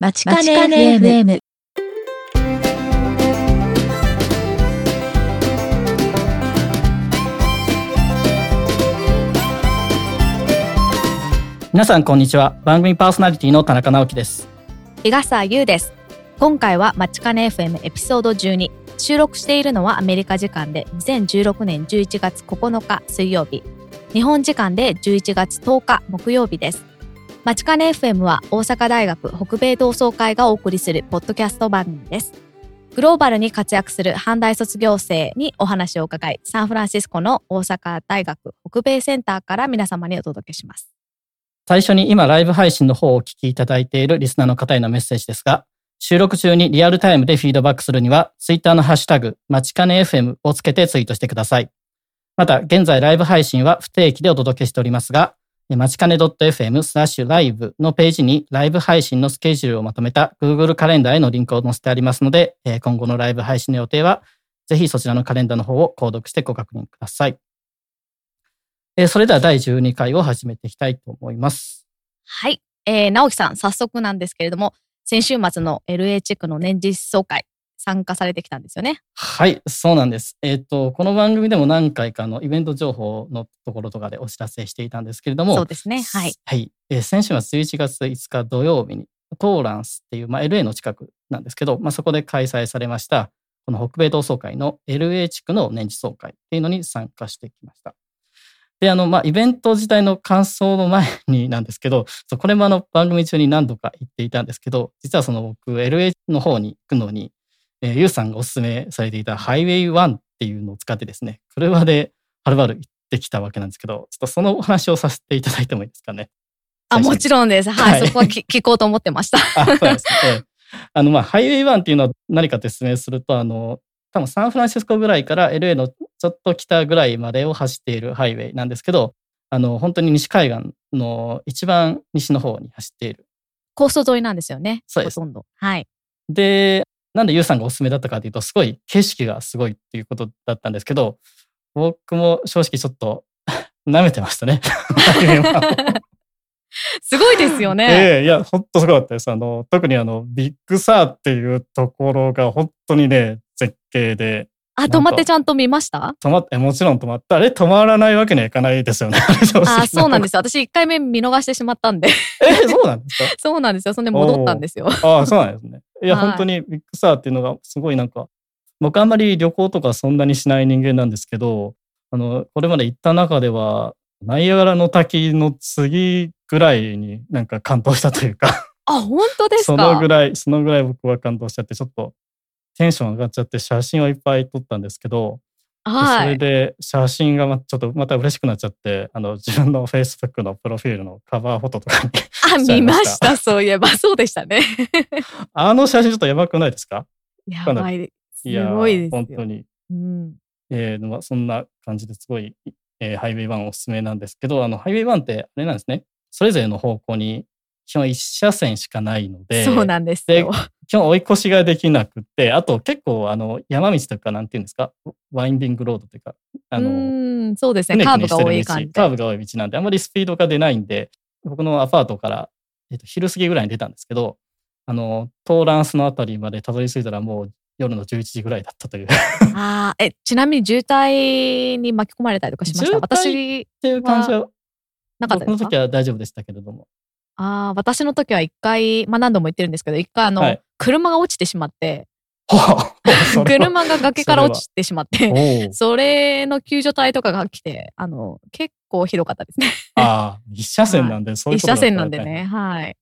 まちかね FM。皆さんこんにちは。番組パーソナリティの田中直樹です。伊賀沢優です。今回はマチカネ FM エピソード12収録しているのはアメリカ時間で2016年11月9日水曜日。日本時間で11月10日木曜日ですマチカネ FM は大阪大学北米同窓会がお送りするポッドキャスト番組ですグローバルに活躍する阪大卒業生にお話を伺いサンフランシスコの大阪大学北米センターから皆様にお届けします最初に今ライブ配信の方をお聞きいただいているリスナーの方へのメッセージですが、収録中にリアルタイムでフィードバックするには、ツイッターのハッシュタグ、まちかね FM をつけてツイートしてください。また、現在ライブ配信は不定期でお届けしておりますが、まちかね .fm スラッシュライブのページにライブ配信のスケジュールをまとめた Google カレンダーへのリンクを載せてありますので、今後のライブ配信の予定は、ぜひそちらのカレンダーの方を購読してご確認ください。それでは第12回を始めていきたいと思います。はい。えー、直樹さん、早速なんですけれども、先週末の LA 地区の年次総会、参加されてきたんですよね。はい、そうなんです。えっ、と、この番組でも何回かのイベント情報のところとかでお知らせしていたんですけれども、そうですね。はい。はい。えー先週末11月5日土曜日に、トーランスっていう、まあ、LA の近くなんですけど、まあ、そこで開催されました、この北米同窓会の LA 地区の年次総会っていうのに参加してきました。で、あの、まあ、イベント自体の感想の前になんですけど、これもあの番組中に何度か言っていたんですけど、実はその僕、LA の方に行くのに、えー、ユウさんがお勧めされていたハイウェイ1っていうのを使ってですね、車ではるばる行ってきたわけなんですけど、ちょっとそのお話をさせていただいてもいいですかね？あ、もちろんです。はい。はいそこは聞聞こうと思ってました。あ、そうですね。あの、まあ、ハイウェイ1っていうのは何かと説明すると、あの、多分サンフランシスコぐらいから LA のちょっと北ぐらいまでを走っているハイウェイなんですけど、あの、本当に西海岸の一番西の方に走っている。コースト沿いなんですよね。そうですほとんど。はい。で、なんでユウさんがおすすめだったかというと、すごい景色がすごいっていうことだったんですけど、僕も正直ちょっと 舐めてましたね。ハイウェイ1すごいですよね。ええいや、本当すごかったです。あの、特にあの、 Big Sur っていうところが本当にね、絶景で、あ、止まってちゃんと見ました？止まって、もちろん止まった。あれ止まらないわけにはいかないですよね。あ、そうなんですよ。私一回目見逃してしまったんで。え、そうなんです そうなんですよ。そんで戻ったんですよ。かああ、そうなんですね。いや、はい本当に Big Sur っていうのがすごいなんか、僕あんまり旅行とかそんなにしない人間なんですけど、あの、これまで行った中では、ナイアガラの滝の次ぐらいになんか感動したというか、あ、本当ですか？そのぐらい、そのぐらい僕は感動しちゃって、ちょっとテンション上がっちゃって写真をいっぱい撮ったんですけど、ではい。それで写真がまちょっとまた嬉しくなっちゃって、あの自分の Facebook のプロフィールのカバーフォトとかに、あ、見ましたた。そういえば、そうでしたね。あの写真ちょっとやばくないですか？やばい。すごいですよ。本当に。うん。えーまあそんな感じですごい、えーハイウェイ1おすすめなんですけど、あのハイウェイ1ってあれなんですね。それぞれの方向に基本一車線しかないので、そうなんですでよ。基本追い越しができなくて、あと結構あの山道とかなんていうんですか、ワインディングロードというか、あうの、ーん、そうですね。カーブが多い感じで。カーブが多い道なんで、あまりスピードが出ないんで、僕のアパートから、えっと昼過ぎぐらいに出たんですけど、あの、トーランスのあたりまでたどり着いたらもう夜の11時ぐらいだったという。っああ、え、ちなみに渋滞に巻き込まれたりとかしました？渋滞私、ていう感じは、なかったですか？僕の時は大丈夫でしたけれども。ああ、私の時は一回、まあ何度も言ってるんですけど、一回あの、はい。車が落ちてしまって、車が崖から落ちてしまって、それの救助隊とかが来て、あの、結構ひどかったですね。ああ、一車線なんで、そういう一ことだったら車線なんでね。はい。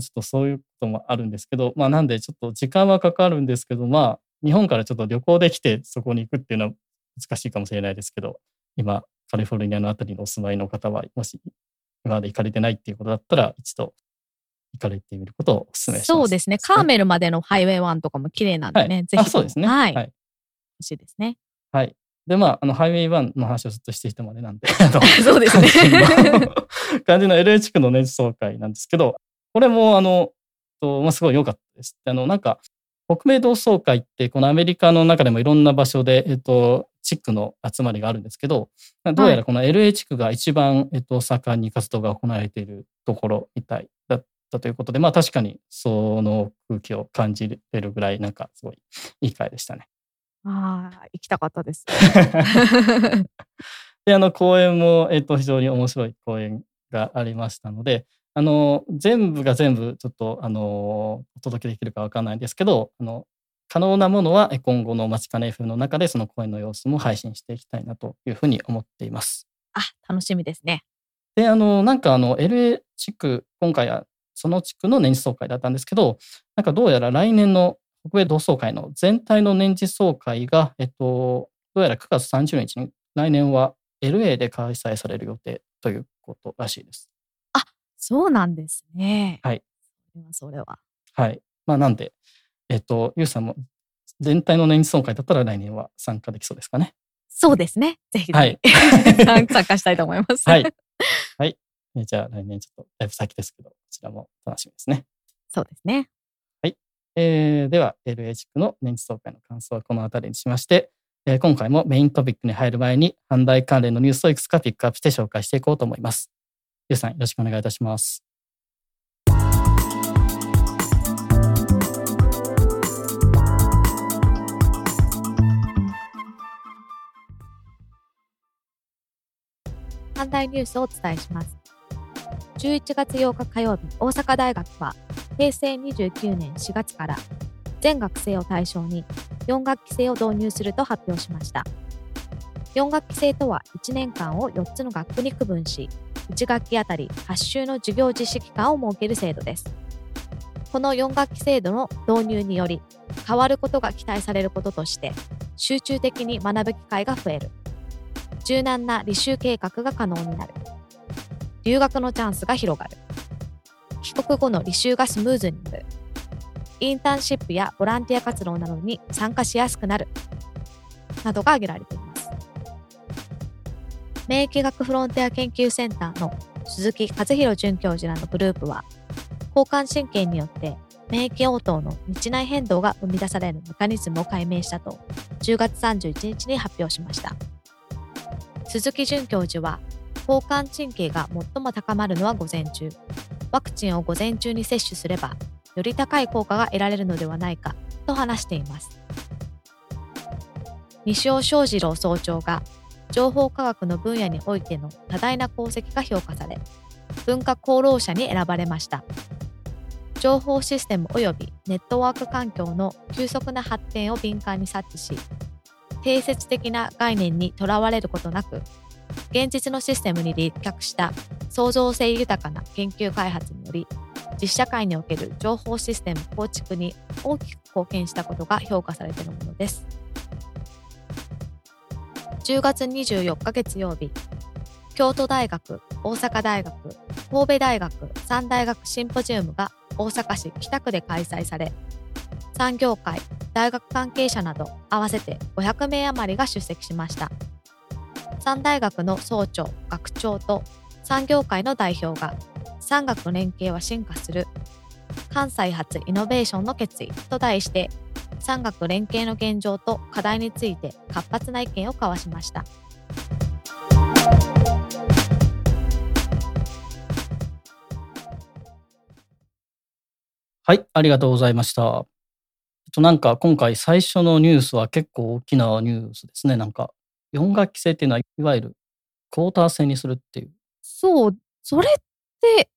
ちょっとそういうこともあるんですけど、まあなんでちょっと時間はかかるんですけど、まあ日本からちょっと旅行できてそこに行くっていうのは難しいかもしれないですけど、今カリフォルニアのあたりにお住まいの方は、もし今まで行かれてないっていうことだったら、一度行かれてみることをお勧めします。そうですね。カーメルまでのハイウェイ1とかも綺麗なんでね、はいぜひそうですね。はい。はい。欲しいですね。はいで、まあ、あの、ハイウェイ1の話をずっとしてきたまでなんで、あの そうですね。感じの 感じの LA 地区の年次総会なんですけど、これも、あの、とまあ、すごい良かったです。あの、なんか、北米同窓会って、このアメリカの中でもいろんな場所で、えっと、地区の集まりがあるんですけど、どうやらこの LA 地区が一番、えっと、盛んに活動が行われているところみたいだっったということで、まあ確かにその空気を感じれるぐらい、なんかすごいいい回でしたね。ああ、行きたかったです。で、あの公演も、えっと、非常に面白い公演がありましたので、あの、全部が全部ちょっと、あの、お届けできるかわかんないんですけど、あの、可能なものは今後の街金 FM の中でその公演の様子も配信していきたいなというふうに思っています。あ、楽しみですね。で、あの、なんかあの、LA 地区、今回はその地区の年次総会だったんですけど、なんかどうやら来年の北米同窓会の全体の年次総会が、えっと、どうやら9月30日に来年は LA で開催される予定ということらしいです。そうなんですね。はい。それはそれは。はい。まあなんで、えっと、ゆうさんも全体の年次総会だったら来年は参加できそうですかね。そうですね。ぜひはい参 参加したいと思います。はい。はい。えじゃあ来年ちょっとだいぶ先ですけど、こちらも楽しみですね。そうですね。えーでは、LA 地区の年次総会の感想はこの辺りにしまして、えー今回もメイントピックに入る前に、阪大関連のニュースをいくつかピックアップして紹介していこうと思います。ゆうさん、よろしくお願いいたします。阪大ニュースをお伝えします。11月8日火曜日、大阪大学は平成29年4月から全学生を対象に4学期制を導入すると発表しました。4学期制とは1年間を4つの学区に区分し、1学期あたり8週の授業実施期間を設ける制度です。この4学期制度の導入により、変わることが期待されることとして、集中的に学ぶ機会が増える。柔軟な履修計画が可能になる。留学のチャンスが広がる。帰国後の履修がスムーズになる。インターンシップやボランティア活動などに参加しやすくなる。などが挙げられています。免疫学フロンティア研究センターの鈴木和弘准教授らのグループは、交感神経によって免疫応答の日内変動が生み出されるメカニズムを解明したと10月31日に発表しました。鈴木准教授は交感神経が最も高まるのは午前中。ワクチンを午前中に接種すればより高い効果が得られるのではないかと話しています。西尾正次郎総長が情報科学の分野においての多大な功績が評価され文化功労者に選ばれました。情報システム及びネットワーク環境の急速な発展を敏感に察知し定説的な概念にとらわれることなく現実のシステムに立脚した創造性豊かな研究開発により実社会における情報システム構築に大きく貢献したことが評価されているものです。10月24日月曜日京都大学大阪大学神戸大学三大学シンポジウムが大阪市北区で開催され産業界大学関係者など合わせて500名余りが出席しました三大学の総長学長と産業界の代表が産学の連携は進化する関西発イノベーションの決意と題して産学連携の現状と課題について活発な意見を交わしましたはい、ありがとうございました。と、なんか今回最初のニュースは結構大きなニュースですね。なんか4学期制っていうのはいわゆるクォーター制にするっていう。そうそれって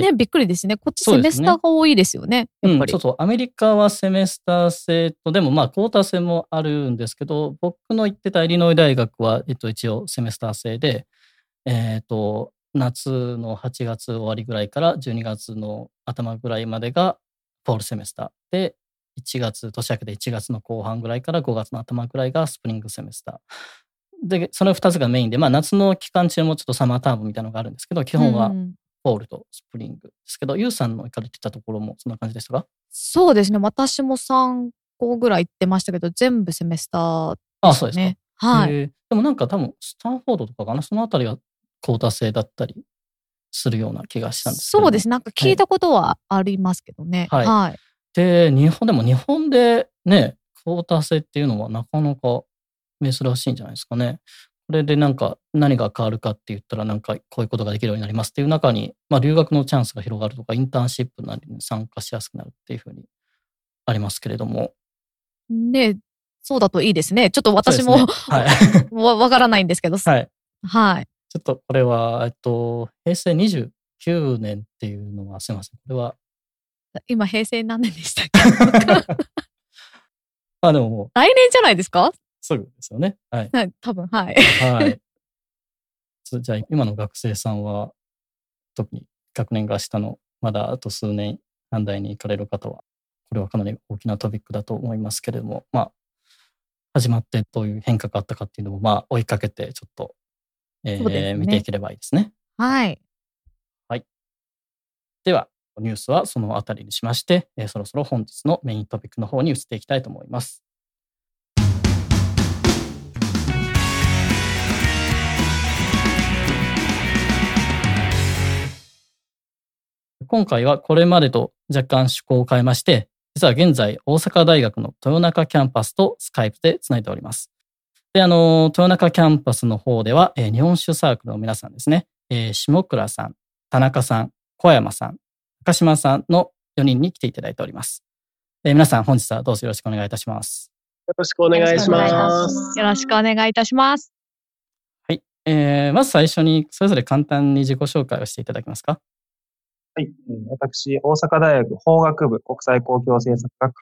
ね、はびっくりですねこっちセメスターが多いですよねやっぱり、うん、そうそう。アメリカはセメスター制と、でもまあクォーター制もあるんですけど、僕の行ってたイリノイ大学は、えっと、一応セメスター制で、えっと、夏の8月終わりぐらいから12月の頭ぐらいまでがフォールセメスターで、1月、年明けで1月の後半ぐらいから5月の頭ぐらいがスプリングセメスター。で、その2つがメインで、まあ夏の期間中もちょっとサマータームみたいなのがあるんですけど、基本はうんFall とスプリングですけど、ユウさんの行かれてたところもそんな感じでしたか？そうですね。私も3校ぐらい行ってましたけど全部セメスターあ、そうですか。ねはい、でもなんか多分、スタンフォードとかかな、そのあたりがクォーター制だったりするような気がしたんですそうですなんか聞いたことはありますけどね。はい。はい、で、日本でも日本でね、クォーター制っていうのはなかなか珍しいんじゃないですかね。これでなんか何が変わるかって言ったらなんかこういうことができるようになりますっていう中に、まあ、留学のチャンスが広がるとかインターンシップなりに参加しやすくなるっていうふうにありますけれども。ねそうだといいですね。ちょっと私も、ね、はい、わわからないんですけど。はい。はい。ちょっとこれは、えっと、平成29年っていうのはすいません。これは。今平成何年でしたっけ？あ、でももう。来年じゃないですか？そうですよね。はい。はい、多分、はい。はい。じゃあ、今の学生さんは、特に学年が下の、まだあと数年、短大に行かれる方は、これはかなり大きなトピックだと思いますけれども、まあ、始まってどういう変化があったかっていうのも、まあ、追いかけて、ちょっと、えーね、見ていければいいですね。はい。はい。では、ニュースはそのあたりにしまして、え、そろそろ本日のメイントピックの方に移っていきたいと思います。今回はこれまでと若干趣向を変えまして、実は現在大阪大学の豊中キャンパスとスカイプでつないでおります。で、あの、豊中キャンパスの方では、え、日本酒サークルの皆さんですね、え、下倉さん、田中さん、小山さん、高島さんの4人に来ていただいております。えー、皆さん本日はどうぞよろしくお願いいたします。よろしくお願いします。よろしくお願いいたします。はい。えー、まず最初にそれぞれ簡単に自己紹介をしていただけますか？はい。私、大阪大学法学部国際公共政策学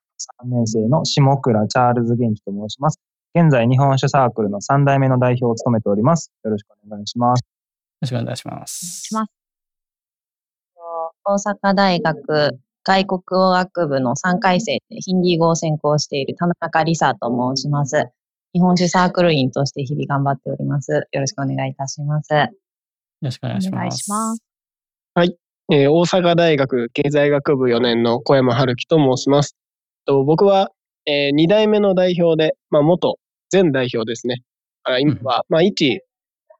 3年生の下倉チャールズ元気と申します。現在、日本酒サークルの3代目の代表を務めております。よろしくお願いします。よろしくお願いします。大阪大学外国語学部の3回生でヒンディー語を専攻している田中理沙と申します。日本酒サークル員として日々頑張っております。よろしくお願いいたします。よろしくお願いします。いします。はい。えー、大阪大学経済学部4年の小山春樹と申します。と僕は、えー、2代目の代表で、まあ、元前代表ですね。あ今は、まあ、一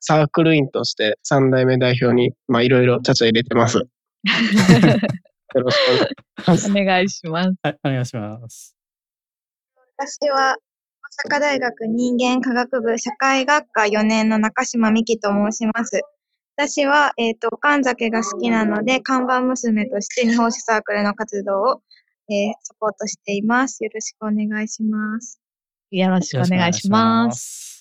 サークル員として3代目代表に、まあ、いろいろちゃちゃ入れてます。よろしくお願いします。お願いします。はい、お願いします。私は大阪大学人間科学部社会学科4年の中島美希と申します。私は、えっ、ー、と、神酒が好きなので、看板娘として日本酒サークルの活動を、えー、サポートしています。よろしくお願いします。よろしくお願いします。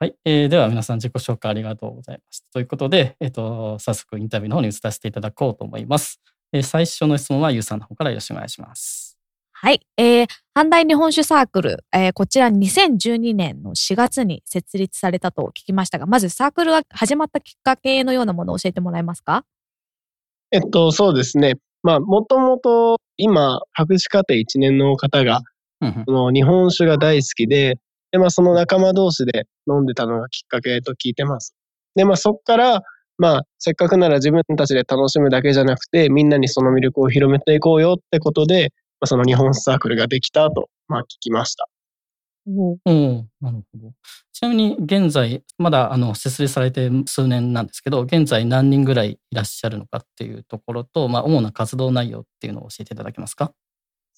はい、えー。では皆さん自己紹介ありがとうございます。ということで、えっ、ー、と、早速インタビューの方に移らせていただこうと思います。えー、最初の質問はゆうさんの方からよろしくお願いします。はい。えー、阪大日本酒サークル、えー、こちら2012年の4月に設立されたと聞きましたが、まずサークルが始まったきっかけのようなものを教えてもらえますか？えっと、そうですね。まあ、もともと今、博士課程1年の方が、うん日本酒が大好きで、で、まあ、その仲間同士で飲んでたのがきっかけと聞いてます。で、まあ、そっから、まあ、せっかくなら自分たちで楽しむだけじゃなくて、みんなにその魅力を広めていこうよってことで、まあ、その日本サークルができたと、まあ、聞きました。うん、なるほど。ちなみに現在、まだあの設立されて数年なんですけど、現在何人ぐらいいらっしゃるのかっていうところと、まあ、主な活動内容っていうのを教えていただけますか？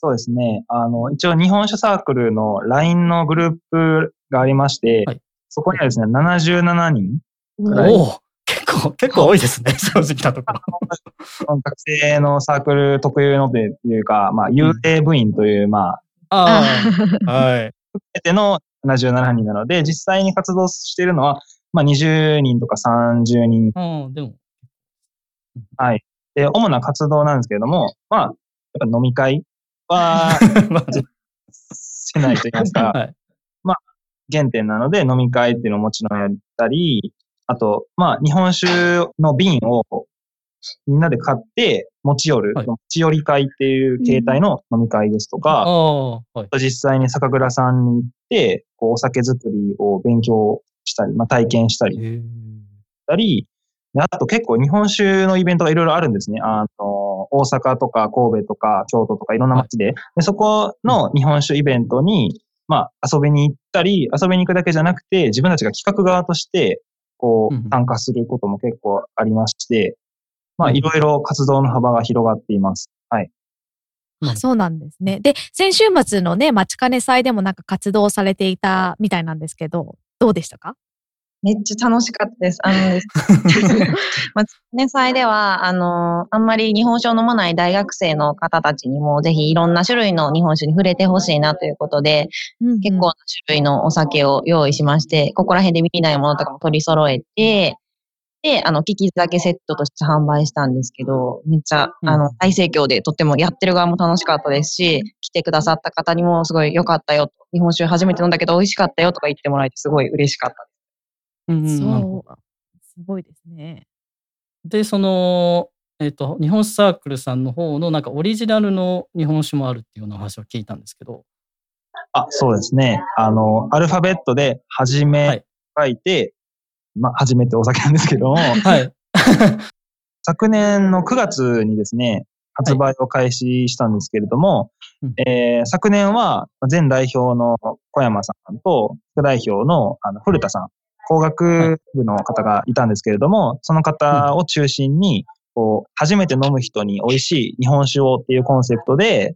そうですね。あの、一応日本酒サークルの LINE のグループがありまして、はい、そこにはですね、77人ぐらい。お結構、結構多いですね、正直なところ。学生のサークル特有のというか、まあ、幽霊部員という、まあ、ああ、はい。含めての77人なので、実際に活動しているのは、まあ、20人とか30人。うん、でも。はい。で、主な活動なんですけれども、まあ、やっぱ飲み会は、しないと言いますか、はい、まあ、原点なので飲み会っていうのをもちろんやったり、あと、まあ、日本酒の瓶をみんなで買って持ち寄る、はい、持ち寄り会っていう形態の飲み会ですとか、うん。はい、実際に酒蔵さんに行って、こうお酒作りを勉強したり、まあ、体験したりしたり、あと結構日本酒のイベントがいろいろあるんですね。あの、大阪とか神戸とか京都とかいろんな街で。はい、でそこの日本酒イベントに、まあ、遊びに行ったり、遊びに行くだけじゃなくて、自分たちが企画側として、こう、参加することも結構ありまして、まあ、いろいろ活動の幅が広がっています。はい。あそうなんですね。で、先週末のね、待ちかね祭でもなんか活動されていたみたいなんですけど、どうでしたか？めっちゃ楽しかったです。あのです。まあ、ね、祭では、あの、あんまり日本酒を飲まない大学生の方たちにも、ぜひいろんな種類の日本酒に触れてほしいなということで、結構な種類のお酒を用意しまして、ここら辺で見ないものとかも取り揃えて、で、あの、聞き酒セットとして販売したんですけど、めっちゃ、うんあの、大盛況で、とってもやってる側も楽しかったですし、来てくださった方にもすごい良かったよと、日本酒初めて飲んだけど美味しかったよとか言ってもらえてすごい嬉しかったうんうんそう。すごいですね。で、その、えっ、と、日本酒サークルさんの方のなんかオリジナルの日本酒もあるっていうような話を聞いたんですけど。あ、そうですね。あの、アルファベットで、はじはめい書いて、まあ、はじめってお酒なんですけども、はい。昨年の9月にですね、発売を開始したんですけれども、うんえー昨年は前代表の小山さんと副代表のあの古田さん、工学部の方がいたんですけれども、その方を中心に、こう、初めて飲む人に美味しい日本酒をっていうコンセプトで、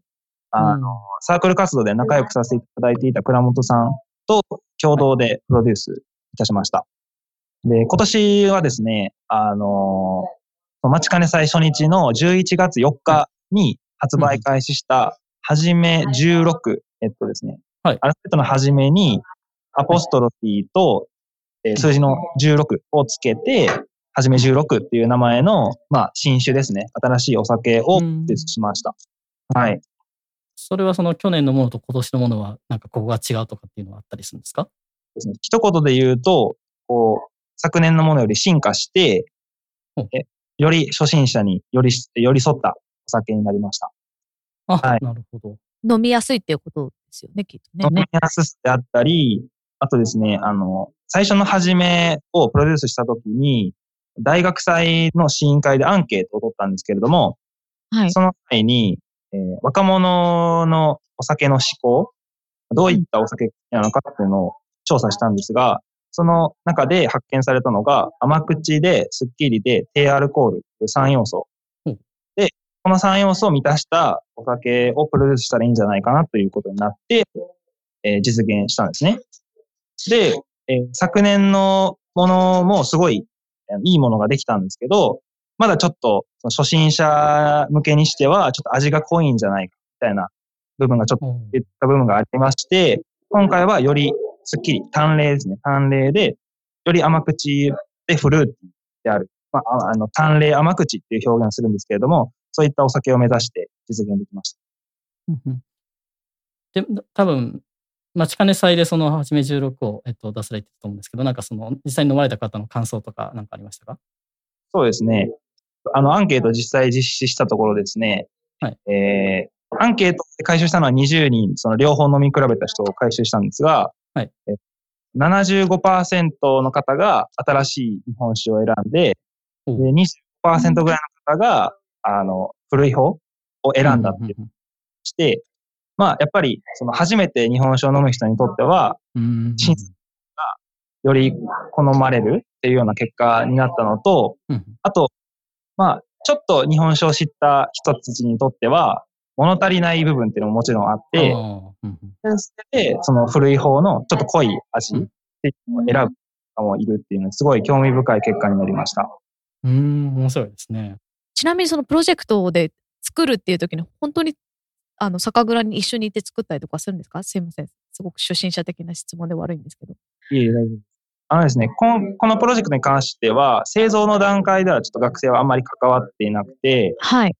あの、サークル活動で仲良くさせていただいていた倉本さんと共同でプロデュースいたしました。で、今年はですね、あの待ちかね祭初日の11月4日に発売開始した、はじめ16、えっとですね、はい。アルファベットのはじめに、アポストロフィーと、えー数字の16をつけて、はじめ16っていう名前の、まあ、新酒ですね。新しいお酒をうんプロデュースしました。はい。それはその去年のものと今年のものはなんかここが違うとかっていうのはあったりするんですか？ですね。一言で言うと、こう、昨年のものより進化してより初心者によりし寄り添ったお酒になりました。あ、はいなるほど。飲みやすいっていうことですよね、きっとね。飲みやすさであったり、あとですね、あの、最初の始めをプロデュースしたときに、大学祭の試飲会でアンケートを取ったんですけれども、はい。その際に、えー若者のお酒の嗜好、どういったお酒なのかっていうのを調査したんですが、その中で発見されたのが、甘口で、スッキリで、低アルコールという3要素うん。で、この3要素を満たしたお酒をプロデュースしたらいいんじゃないかなということになって、えー実現したんですね。で、えー昨年のものもすごいえーいいものができたんですけど、まだちょっと初心者向けにしては、ちょっと味が濃いんじゃないか、みたいな部分がちょっとうん言った部分がありまして、今回はよりスッキリ、淡麗ですね。淡麗で、より甘口でフルーティーである。まあ、ああの、淡麗甘口っていう表現をするんですけれども、そういったお酒を目指して実現できました。うんうんで、多分、待ちかね祭でそのはじめ16を、えっと、出されてたと思うんですけど、なんかその実際に飲まれた方の感想とかなんかありましたか？そうですね。あの、アンケート実際実施したところですね、はい。えー、アンケートで回収したのは20人、その両方飲み比べた人を回収したんですが、はい。え75%の方が新しい日本酒を選んで、で25%ぐらいの方が、あの、古い方を選んだってうんいうして、まあ、やっぱり、その初めて日本酒を飲む人にとっては、うんうん新より好まれるっていうような結果になったのと、うんあと、まあ、ちょっと日本酒を知った人たちにとっては、物足りない部分っていうのももちろんあってあ、ーうんうんで、その古い方のちょっと濃い味っていうのを選ぶ方もいるっていうのはすごい興味深い結果になりました。うーん、面白いですね。ちなみにそのプロジェクトで作るっていう時に本当にあの酒蔵に一緒にいて作ったりとかするんですか？すいません。すごく初心者的な質問で悪いんですけど。いえ大丈夫です。あのですね、このこのプロジェクトに関しては、製造の段階ではちょっと学生はあんまり関わっていなくて、はい。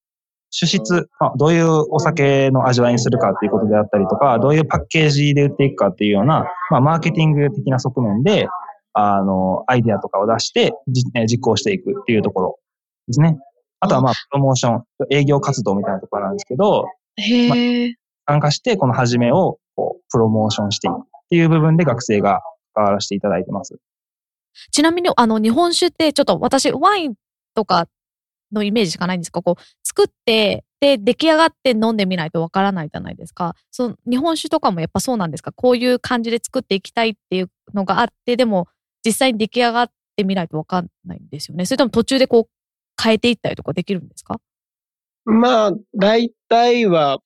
主質、まあどういうお酒の味わいにするかっていうことであったりとか、どういうパッケージで売っていくかっていうような、まあ、マーケティング的な側面で、あの、アイデアとかを出して、実行していくっていうところですね。あとはまあ、プロモーション、営業活動みたいなところなんですけど、へえ。参加して、この始めを、こう、プロモーションしていくっていう部分で学生が関わらせていただいてます。ちなみにあの日本酒ってちょっと私ワインとかのイメージしかないんですが、こう作ってで出来上がって飲んでみないとわからないじゃないですか？その日本酒とかもやっぱそうなんですか？こういう感じで作っていきたいっていうのがあって、でも実際に出来上がってみないとわかんないんですよね。それとも途中でこう変えていったりとかできるんですか？まあ、大体は、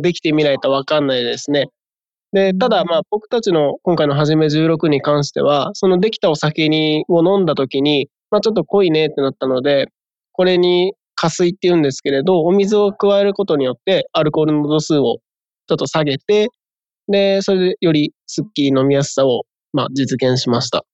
できてみないとわかんないですね。で、ただまあ僕たちの今回のはじめ16に関しては、そのできたお酒にを飲んだ時に、まあちょっと濃いねってなったので、これに加水って言うんですけれど、お水を加えることによってアルコールの度数をちょっと下げて、で、それでよりスッキリ飲みやすさを、まあ、実現しました。は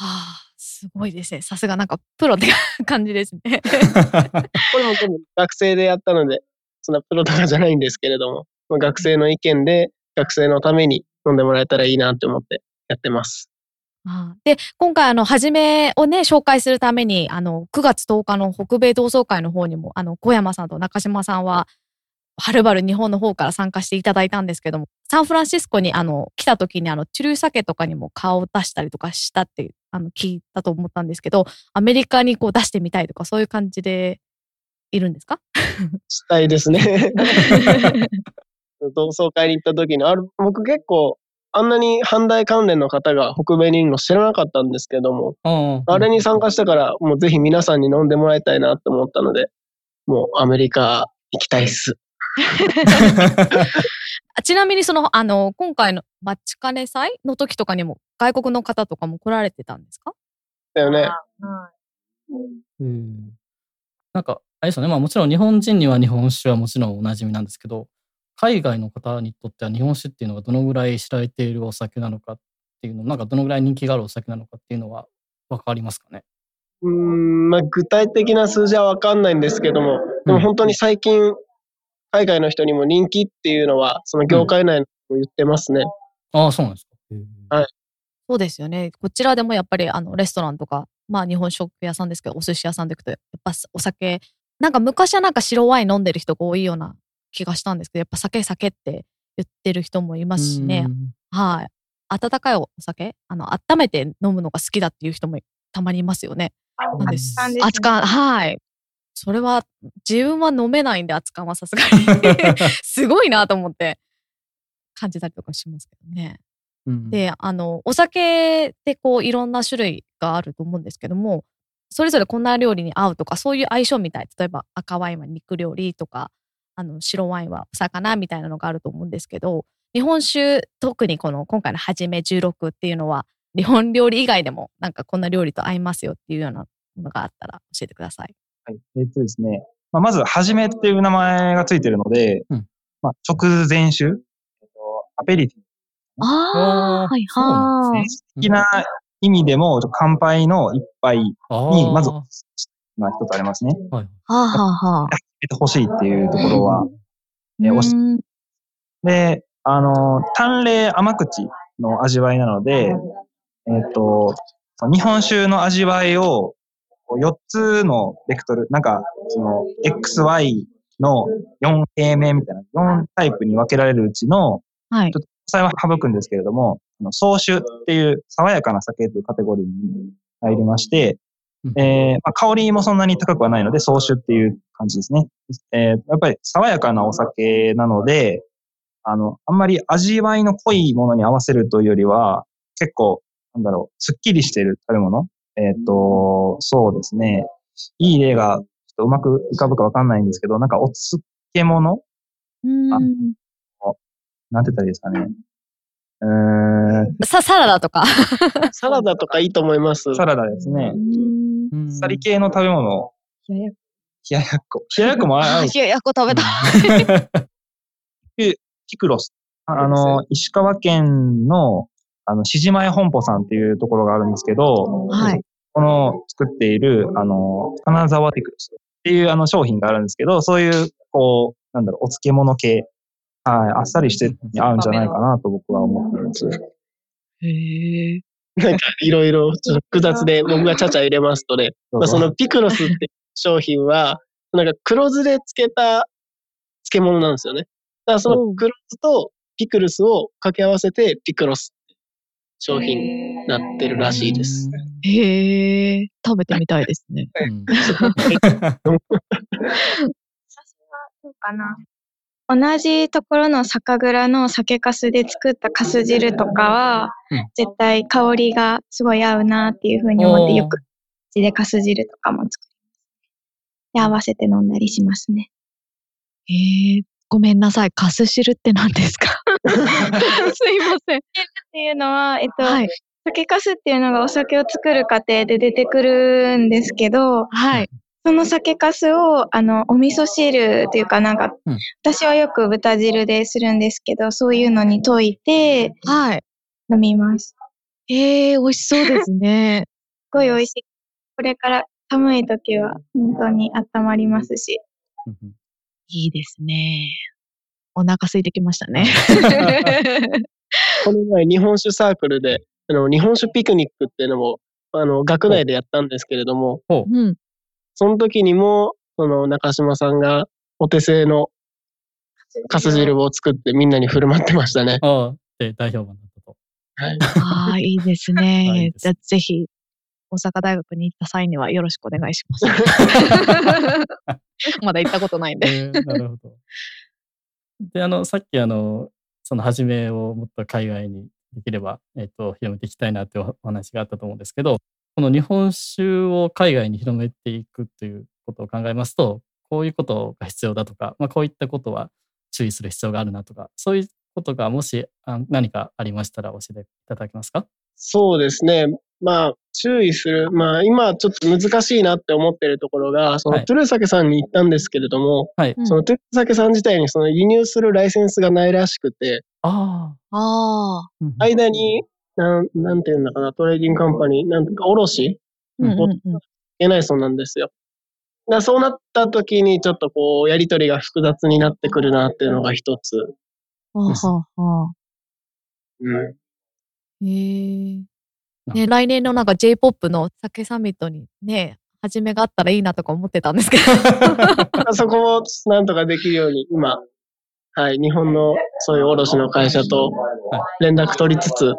あ、すごいですね。さすがなんかプロって 感じですね。これも全部学生でやったので、そんなプロとかじゃないんですけれども、まあ、学生の意見で学生のために飲んでもらえたらいいなって思ってやってます。で、今回、あの、はじめをね、紹介するために、あの、9月10日の北米同窓会の方にも、あの、小山さんと中島さんは、はるばる日本の方から参加していただいたんですけども、サンフランシスコに、あの、来た時に、あの、チュルー酒とかにも顔を出したりとかしたって、あの、聞いたと思ったんですけど、アメリカにこう出してみたいとか、そういう感じでいるんですか？したいですね。同窓会に行った時に、ある、僕結構、あんなに阪大関連の方が北米にいるの知らなかったんですけども、あれに参加したから、もうぜひ皆さんに飲んでもらいたいなって思ったので、もうアメリカ行きたいっす。ちなみにその、あの、今回のマチカネ祭の時とかにも外国の方とかも来られてたんですか？だよね。うん。なんか、あれですよね。まあもちろん日本人には日本酒はもちろんおなじみなんですけど、海外の方にとっては日本酒っていうのがどのぐらい知られているお酒なのかっていうの、なんかどのぐらい人気があるお酒なのかっていうのは分かりますかね？うん、まあ、具体的な数字は分かんないんですけども、でも本当に最近、海外の人にも人気っていうのは、その業界内も言ってますね。うん、ああ、そうなんですか。はい。そうですよね。こちらでもやっぱりあのレストランとか、まあ日本食屋さんですけど、お寿司屋さんで行くと、やっぱお酒、なんか昔はなんか白ワイン飲んでる人が多いような気がしたんですけど、やっぱ酒酒って言ってる人もいますしね。はい。温かいお酒、あの、温めて飲むのが好きだっていう人もたまにいますよね。熱燗、はい。それは、自分は飲めないんで、熱燗はさすがに すごいなと思って感じたりとかしますけどね。うん、で、あの、お酒ってこう、いろんな種類があると思うんですけども、それぞれこんな料理に合うとか、そういう相性みたい。例えば赤ワインは肉料理とか、あの白ワインはお魚みたいなのがあると思うんですけど日本酒特にこの今回のはじめ16っていうのは日本料理以外でもなんかこんな料理と合いますよっていうようなものがあったら教えてください。はい。えっとですね。まあ、まず、はじめっていう名前がついてるので、うん、まあ、直前酒、えっと、アペリティ。ああ、はいはい。的な意味でも、乾杯の一杯に、まず、まあ、一つありますね。はい。はあ、はあ、はあ。てほしいっていうところは、えー、しで、あの、淡麗甘口の味わいなので、えっ、ー、と、日本酒の味わいを4つのベクトル、なんか、その、XY の4平面みたいな、4タイプに分けられるうちの、はい。ちょっと、詳細は省くんですけれども、総酒っていう爽やかな酒というカテゴリーに入りまして、えーまあ、香りもそんなに高くはないので、総酒っていう感じですね。えー、やっぱり爽やかなお酒なので、あの、あんまり味わいの濃いものに合わせるというよりは、結構、なんだろう、すっきりしている食べ物。えっ、ー、と、そうですね。いい例が、ちょっとうまく浮かぶかわかんないんですけど、なんかお漬物？うん。なんて言ったらいいですかね。さ、サラダとか。サラダとかいいと思います。サラダですね。サリ系の食べ物？冷ややっこ。冷ややっこも合う。冷ややっこ食べたい。キクロス？あの、石川県の、あの、しじまえ本舗さんっていうところがあるんですけど、はい。この作っている、あの、金沢ティクロスっていうあの商品があるんですけど、そういう、こう、なんだろう、お漬物系はい、あっさりして合うんじゃないかなと僕は思っています。へえ。なんかいろいろ複雑で 僕がちゃちゃ入れますとね、まあ、そのピクロスって商品は、なんか黒酢で漬けた漬物なんですよね。だからその黒酢とピクルスを掛け合わせてピクロス商品になってるらしいです。へえ、食べてみたいですね。私はどうかな。同じところの酒蔵の酒粕で作った粕汁とかは、うん、絶対香りがすごい合うなっていうふうに思ってよく、うちで粕汁とかも作ります。で、合わせて飲んだりしますね。へえ、ごめんなさい。粕汁って何ですか？すいません。っていうのは、えっと、はい。酒粕っていうのがお酒を作る過程で出てくるんですけど、はい。その酒粕を、あの、お味噌汁っていうかなんか、うん私はよく豚汁でするんですけど、そういうのに溶いてはい。飲みます。ええ美味しそうですね。すごい美味しい。これから寒い時は本当に温まりますし。いいですね。お腹空いてきましたね。この前、日本酒サークルで、あの日本酒ピクニックっていうのも、あの、学内でやったんですけれども、うん。その時にも、その中島さんがお手製のかす汁を作ってみんなに振る舞ってましたね。ああ、で、大評判だったと。はい。ああ、いいですねで。すじゃあぜひ、大阪大学に行った際にはよろしくお願いします。まだ行ったことないんで。えーなるほど。で、あの、さっきあの、その始めをもっと海外にできれば、えっ、と、広めていきたいなっておお話があったと思うんですけど、この日本酒を海外に広めていくということを考えますと、こういうことが必要だとか、まあ、こういったことは注意する必要があるなとか、そういうことがもし何かありましたら教えていただけますか？そうですね。まあ、注意する。まあ、今ちょっと難しいなって思ってるところが、その、はいトゥルーサケさんに行ったんですけれども、はい。うんそのトゥルーサケさん自体にその輸入するライセンスがないらしくて、ああ。間に、なん、なんていうんだかな、トレーディングカンパニー、なんていうか、卸うんうんうんいけないそうなんですよ。だそうなった時にちょっとこう、やりとりが複雑になってくるなっていうのが一つ。はあはあはあ。うん。へえ。ね、来年のなんか J-POP の酒サミットにね、始めがあったらいいなとか思ってたんですけど。そこをなんとかできるように、今、はい、日本のそういう卸の会社と連絡取りつつ、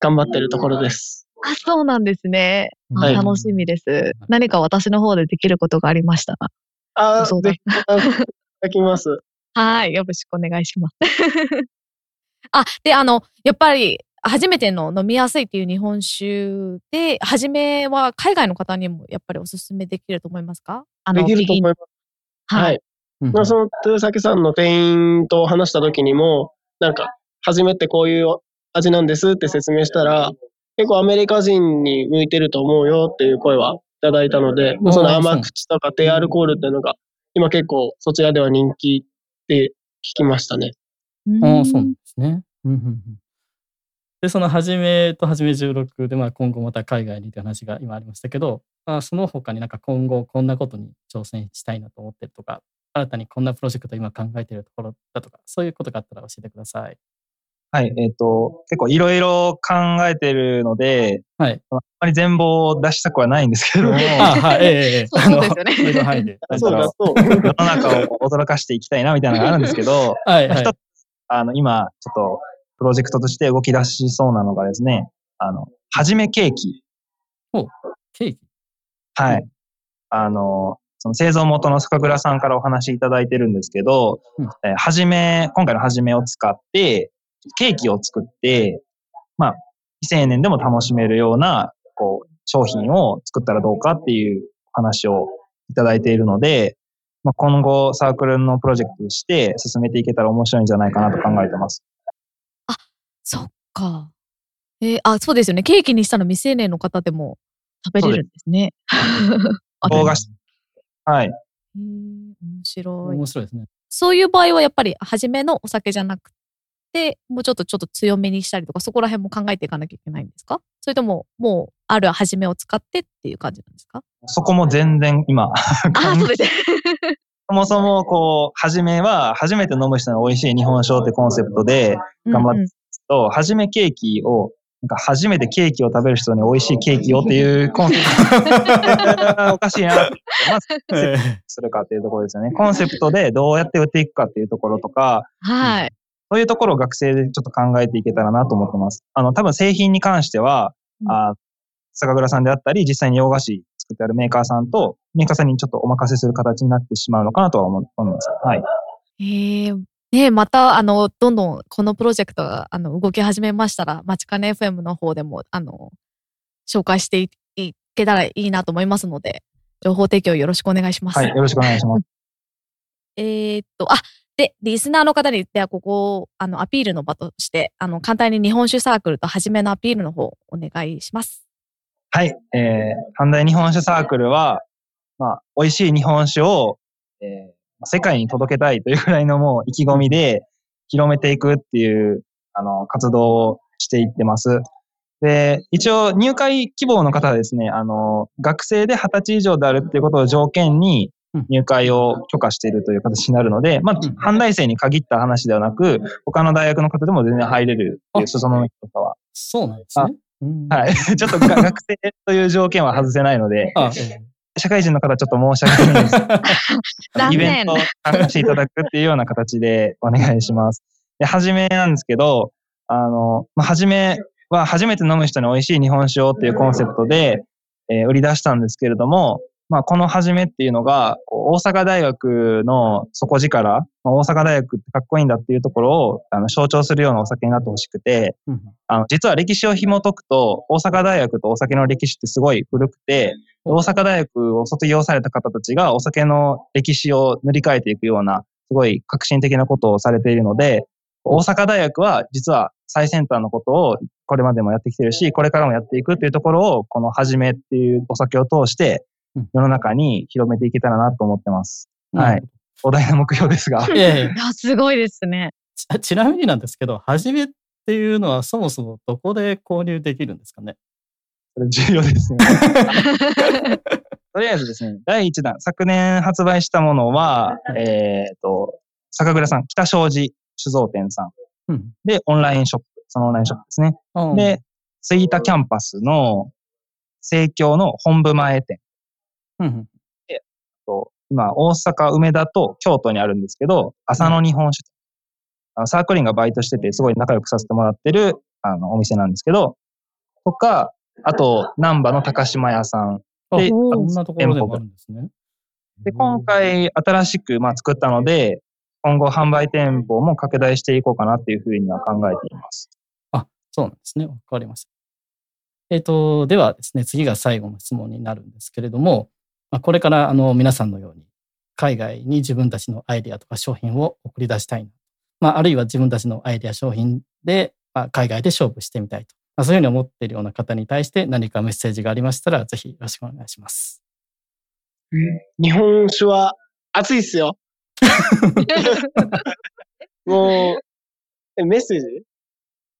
頑張ってるところです。あ、そうなんですね。あはい楽しみです。何か私の方でできることがありましたら。あそうだぜひ、いただきます。はい。よろしくお願いします。あ、で、あの、やっぱり、初めての飲みやすいっていう日本酒で、初めは海外の方にもやっぱりおすすめできると思いますか？あの、できると思います。は。はいい。うんまあ、その、豊崎さんの店員と話した時にも、なんか、初めてこういう味なんですって説明したら、結構アメリカ人に向いてると思うよっていう声はいただいたので、その甘口とか低アルコールっていうのが、今結構そちらでは人気って聞きましたね。ああ、そうなんですね。うんうんうんで、その初めと初め16で、まあ、今後また海外にという話が今ありましたけど、あその他になんか今後こんなことに挑戦したいなと思ってるとか、新たにこんなプロジェクト今考えているところだとか、そういうことがあったら教えてください。はい、えっ、と、結構いろいろ考えてるので、はい。あまり全貌を出したくはないんですけども、あはい、ええええ、そうそうですよねあの上の範囲で。あそうだ、そう。世の中を驚かしていきたいなみたいなのがあるんですけど、はい、はい一。つ、あの、今、ちょっと、プロジェクトとして動き出しそうなのがですね、あの、はじめケーキ。ケーキはい。あの、その製造元の酒蔵さんからお話いただいてるんですけど、うんえーはじめ、今回のはじめを使って、ケーキを作って、まあ、未成年でも楽しめるような、こう、商品を作ったらどうかっていう話をいただいているので、まあ、今後サークルのプロジェクトとして進めていけたら面白いんじゃないかなと考えてます。そっか。えーあ、そうですよね。ケーキにしたら未成年の方でも食べれるんですね。あ動画しはい。面白い。面白いですね。そういう場合はやっぱり初めのお酒じゃなくて、もうちょっとちょっと強めにしたりとか、そこら辺も考えていかなきゃいけないんですか？それとも、もう、ある初めを使ってっていう感じなんですか？そこも全然今、あ、そうですね。そもそも、こう、初めは、初めて飲む人に美味しい日本酒ってコンセプトで頑張ってと、初めケーキを、なんか初めてケーキを食べる人に美味しいケーキをっていうコンセプト。おかしいなって。まず、ええするかっていうところですよね。コンセプトでどうやって売っていくかっていうところとか、はい。そういうところを学生でちょっと考えていけたらなと思ってます。あの、多分製品に関しては、うんあ酒蔵さんであったり、実際に洋菓子作ってあるメーカーさんと、メーカーさんにちょっとお任せする形になってしまうのかなとは思思います。はい。ええねまた、あの、どんどんこのプロジェクトが、あの、動き始めましたら、まちかね FM の方でも、あの、紹介していいけたらいいなと思いますので、情報提供よろしくお願いします。はい。よろしくお願いします。えーっと、あ、で、リスナーの方に言っては、ここを、あの、アピールの場として、あの、簡単に日本酒サークルと初めのアピールの方、お願いします。はい。えー、阪大日本酒サークルは、まあ、美味しい日本酒を、えー、世界に届けたいというぐらいのもう意気込みで広めていくっていう、あの、活動をしていってます。で、一応入会希望の方はですね、あの、学生で20歳以上であるっていうことを条件に入会を許可しているという形になるので、まあ、阪大生に限った話ではなく、他の大学の方でも全然入れるっていう裾野の人は。そうなんですね。はい。ちょっと学生という条件は外せないので、社会人の方ちょっと申し訳ないです。イベント参加していただくっていうような形でお願いします。で、はじめなんですけど、あの、まあ、はじめは初めて飲む人に美味しい日本酒をっていうコンセプトで、えー、売り出したんですけれども、まあ、この始めっていうのが、大阪大学の底力、まあ、大阪大学ってかっこいいんだっていうところをあの象徴するようなお酒になってほしくて、うん、あの実は歴史を紐解くと、大阪大学とお酒の歴史ってすごい古くて、大阪大学を卒業された方たちがお酒の歴史を塗り替えていくような、すごい革新的なことをされているので、大阪大学は実は最先端のことをこれまでもやってきてるし、これからもやっていくっていうところを、このはじめっていうお酒を通して、世の中に広めていけたらなと思ってます。うん、はい。お題の目標ですが。いやいや すごいですねち。ちなみになんですけど、はじめっていうのはそもそもどこで購入できるんですかね？それ重要ですね。とりあえずですね、第1弾、昨年発売したものは、えっ、ー、と、酒蔵さん、北庄司酒造店さん。うん、で、オンラインショップ、そのオンラインショップですね。うん、で、ツイータキャンパスの、盛況の本部前店。うん、でと今、大阪、梅田と京都にあるんですけど、浅野日本酒、あのサークリンがバイトしてて、すごい仲良くさせてもらってるあのお店なんですけど、とか、あと、難波の高島屋さん。で、そんなところでもあるんですね。で、今回新しく、まあ、作ったので、今後販売店舗も拡大していこうかなっていうふうには考えています。あ、そうなんですね。わかりました。えっ、ー、と、ではですね、次が最後の質問になるんですけれども、まあ、これからあの皆さんのように海外に自分たちのアイデアとか商品を送り出したいな。まあ、あるいは自分たちのアイデア商品で、まあ、海外で勝負してみたいと。まあ、そういうふうに思っているような方に対して何かメッセージがありましたら、ぜひよろしくお願いします。日本酒は熱いっすよ。もう、え、メッセージ？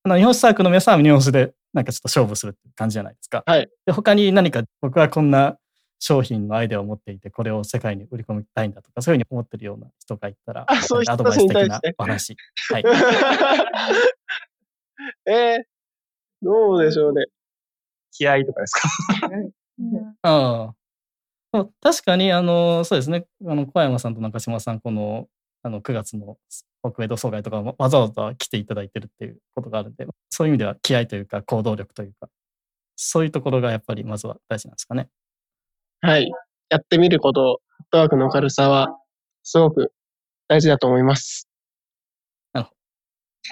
あの、日本酒サークルの皆さんは日本酒でなんかちょっと勝負するって感じじゃないですか。はい。で、他に何か僕はこんな商品のアイデアを持っていて、これを世界に売り込みたいんだとか、そういうふうに思ってるような人がいたら、あそういうアドバイス的なお話。はい。えー、どうでしょうね。気合とかですか？ああ。確かに、あの、そうですね。あの、小山さんと中島さん、この、あの、9月の北米同窓会とかわざわざ来ていただいてるっていうことがあるんで、そういう意味では気合というか行動力というか、そういうところがやっぱりまずは大事なんですかね。はい。やってみること、フットワークの軽さは、すごく大事だと思います。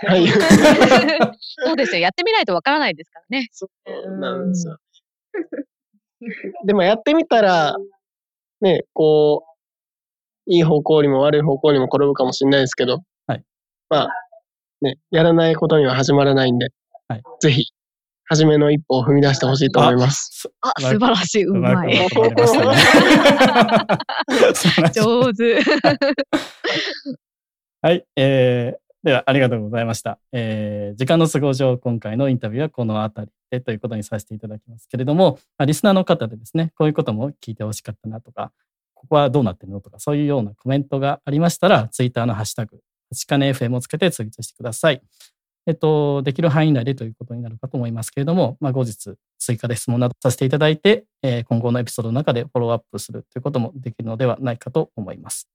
はい。そうですよ。やってみないとわからないですからね。そうなんですよ。でもやってみたら、ね、こう、いい方向にも悪い方向にも転ぶかもしれないですけど、はい。まあ、ね、やらないことには始まらないんで、はい、ぜひ初めの一歩を踏み出してほしいと思います。あ、素晴らしい。うまい。上手。はい、えー、ではありがとうございました。えー、時間の都合上、今回のインタビューはこの辺りでということにさせていただきますけれども、まあ、リスナーの方でですね、こういうことも聞いてほしかったなとか、ここはどうなってるのとか、そういうようなコメントがありましたら、ツイッターのハッシュタグ、8かね FM をつけてツイートしてください。えっと、できる範囲内でということになるかと思いますけれども、まあ、後日追加で質問などさせていただいて、えー、今後のエピソードの中でフォローアップするということもできるのではないかと思います。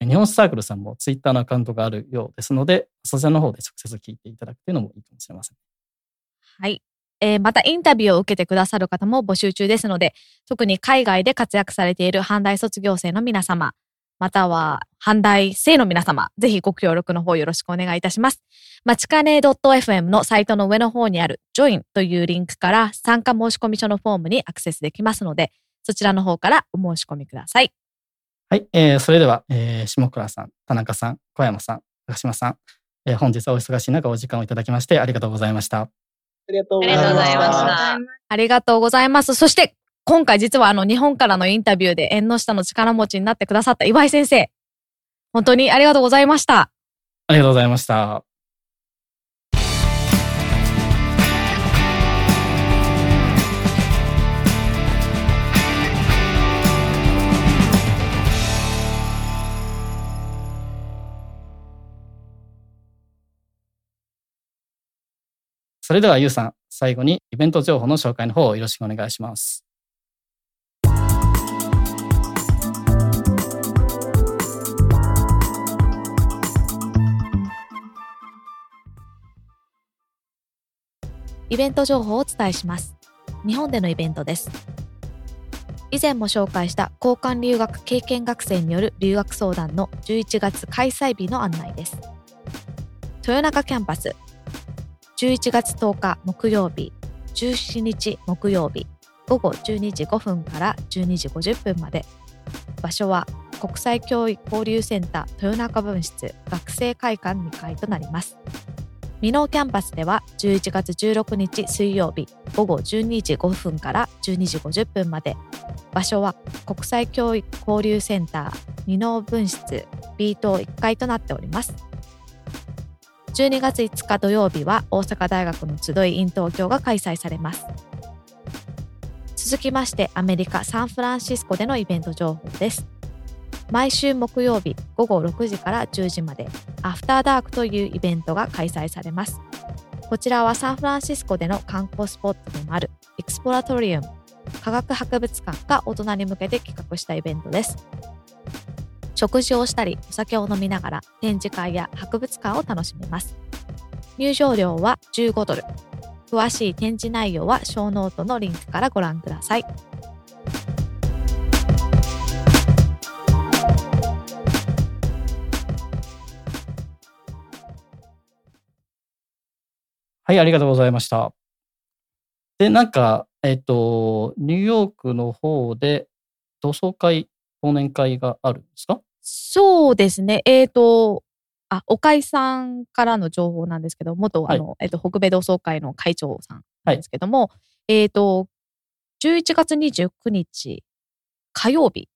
日本サークルさんもツイッターのアカウントがあるようですので、そちらの方で直接聞いていただくというのもいいかもしれません。はい。えー、またインタビューを受けてくださる方も募集中ですので、特に海外で活躍されている阪大卒業生の皆様、または、阪大生の皆様、ぜひご協力の方よろしくお願いいたします。まちかね .fm のサイトの上の方にある Join というリンクから参加申込書のフォームにアクセスできますので、そちらの方からお申し込みください。はい、えー、それでは、えー、下倉さん、田中さん、小山さん、高島さん、えー、本日はお忙しい中お時間をいただきましてありがとうございました。ありがとうございました。ありがとうございます。そして、今回実はあの日本からのインタビューで縁の下の力持ちになってくださった岩井先生、本当にありがとうございました。ありがとうございました。それではゆうさん、最後にイベント情報の紹介の方をよろしくお願いします。イベント情報をお伝えします。日本でのイベントです。以前も紹介した交換留学経験学生による留学相談の11月開催日の案内です。豊中キャンパス11月10日木曜日、17日木曜日、午後12時5分から12時50分まで。場所は国際教育交流センター豊中分室学生会館2階となります。箕面キャンパスでは11月16日水曜日午後12時5分から12時50分まで場所は国際教育交流センター箕面分室 B 棟1階となっております。12月5日土曜日は大阪大学の集い in 東京が開催されます。続きましてアメリカ・サンフランシスコでのイベント情報です。毎週木曜日午後6時から10時までアフターダークというイベントが開催されます。こちらはサンフランシスコでの観光スポットでもあるエクスプラトリウム科学博物館が大人に向けて企画したイベントです。食事をしたりお酒を飲みながら展示会や博物館を楽しめます。入場料は15ドル。詳しい展示内容はショーノートのリンクからご覧ください。はい、ありがとうございました。で、なんか、えっと、ニューヨークの方で同窓会、忘年会があるんですか？そうですね。えっ、ー、と、あ、岡井さんからの情報なんですけど、元、はい、あの、えっ、ー、と、北米同窓会の会長さんなんですけども、はい、えっ、ー、と、11月29日火曜日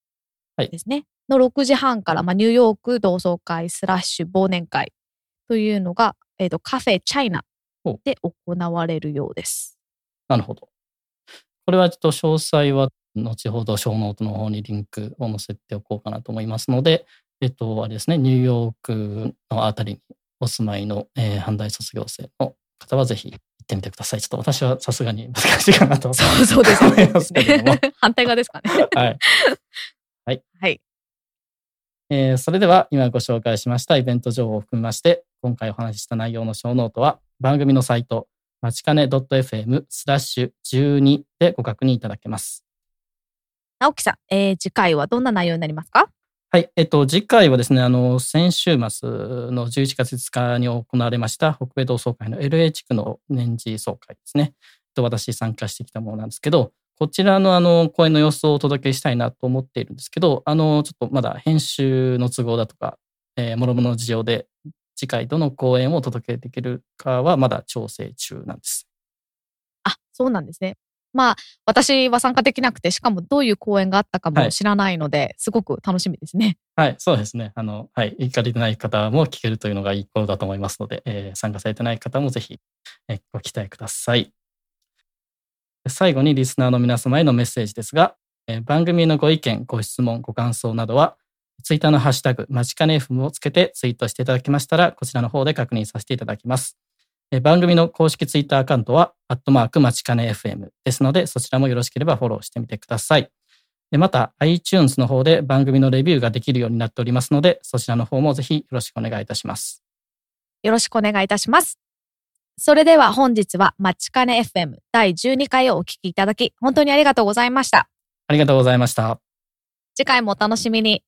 ですね、はい、の6時半から、まあ、ニューヨーク同窓会スラッシュ忘年会というのが、えっ、と、カフェチャイナで行われるようです。なるほど。これはちょっと詳細は後ほどショーノートの方にリンクを載せておこうかなと思いますので、えっと、あれですね、ニューヨークのあたりにお住まいの、えー、阪大卒業生の方はぜひ行ってみてください。ちょっと私はさすがに難しいかなとそうそうです、ね、思いますけれども。反対側ですかね。はい。はい。はい。えー、それでは今ご紹介しましたイベント情報を含めまして、今回お話しした内容のショーノートは番組のサイト、まちかね .fm スラッシュ12でご確認いただけます。直樹さん、えー、次回はどんな内容になりますか？はい、えっと、次回はですね、あの、先週末の11月5日に行われました北米同窓会の LA 地区の年次総会ですね。と私参加してきたものなんですけど、こちらのあの、講演の様子をお届けしたいなと思っているんですけど、あの、ちょっとまだ編集の都合だとか、えー、諸々の事情で、次回どの講演をお届けできるかはまだ調整中なんです。あ、そうなんですね。まあ、私は参加できなくて、しかもどういう講演があったかも知らないので、はい、すごく楽しみですね。はい、そうですね。あの、はい、行かれてない方も聞けるというのがいいことだと思いますので、えー、参加されてない方もぜひ、えー、ご期待ください。最後にリスナーの皆様へのメッセージですが、えー、番組のご意見、ご質問、ご感想などは、ツイッターのハッシュタグ、マチカネフムをつけてツイートしていただきましたら、こちらの方で確認させていただきます。番組の公式ツイッターアカウントは、アットマークまちかね FM ですので、そちらもよろしければフォローしてみてください。また、iTunes の方で番組のレビューができるようになっておりますので、そちらの方もぜひよろしくお願いいたします。よろしくお願いいたします。それでは本日はまちかね FM 第12回をお聞きいただき、本当にありがとうございました。ありがとうございました。次回もお楽しみに。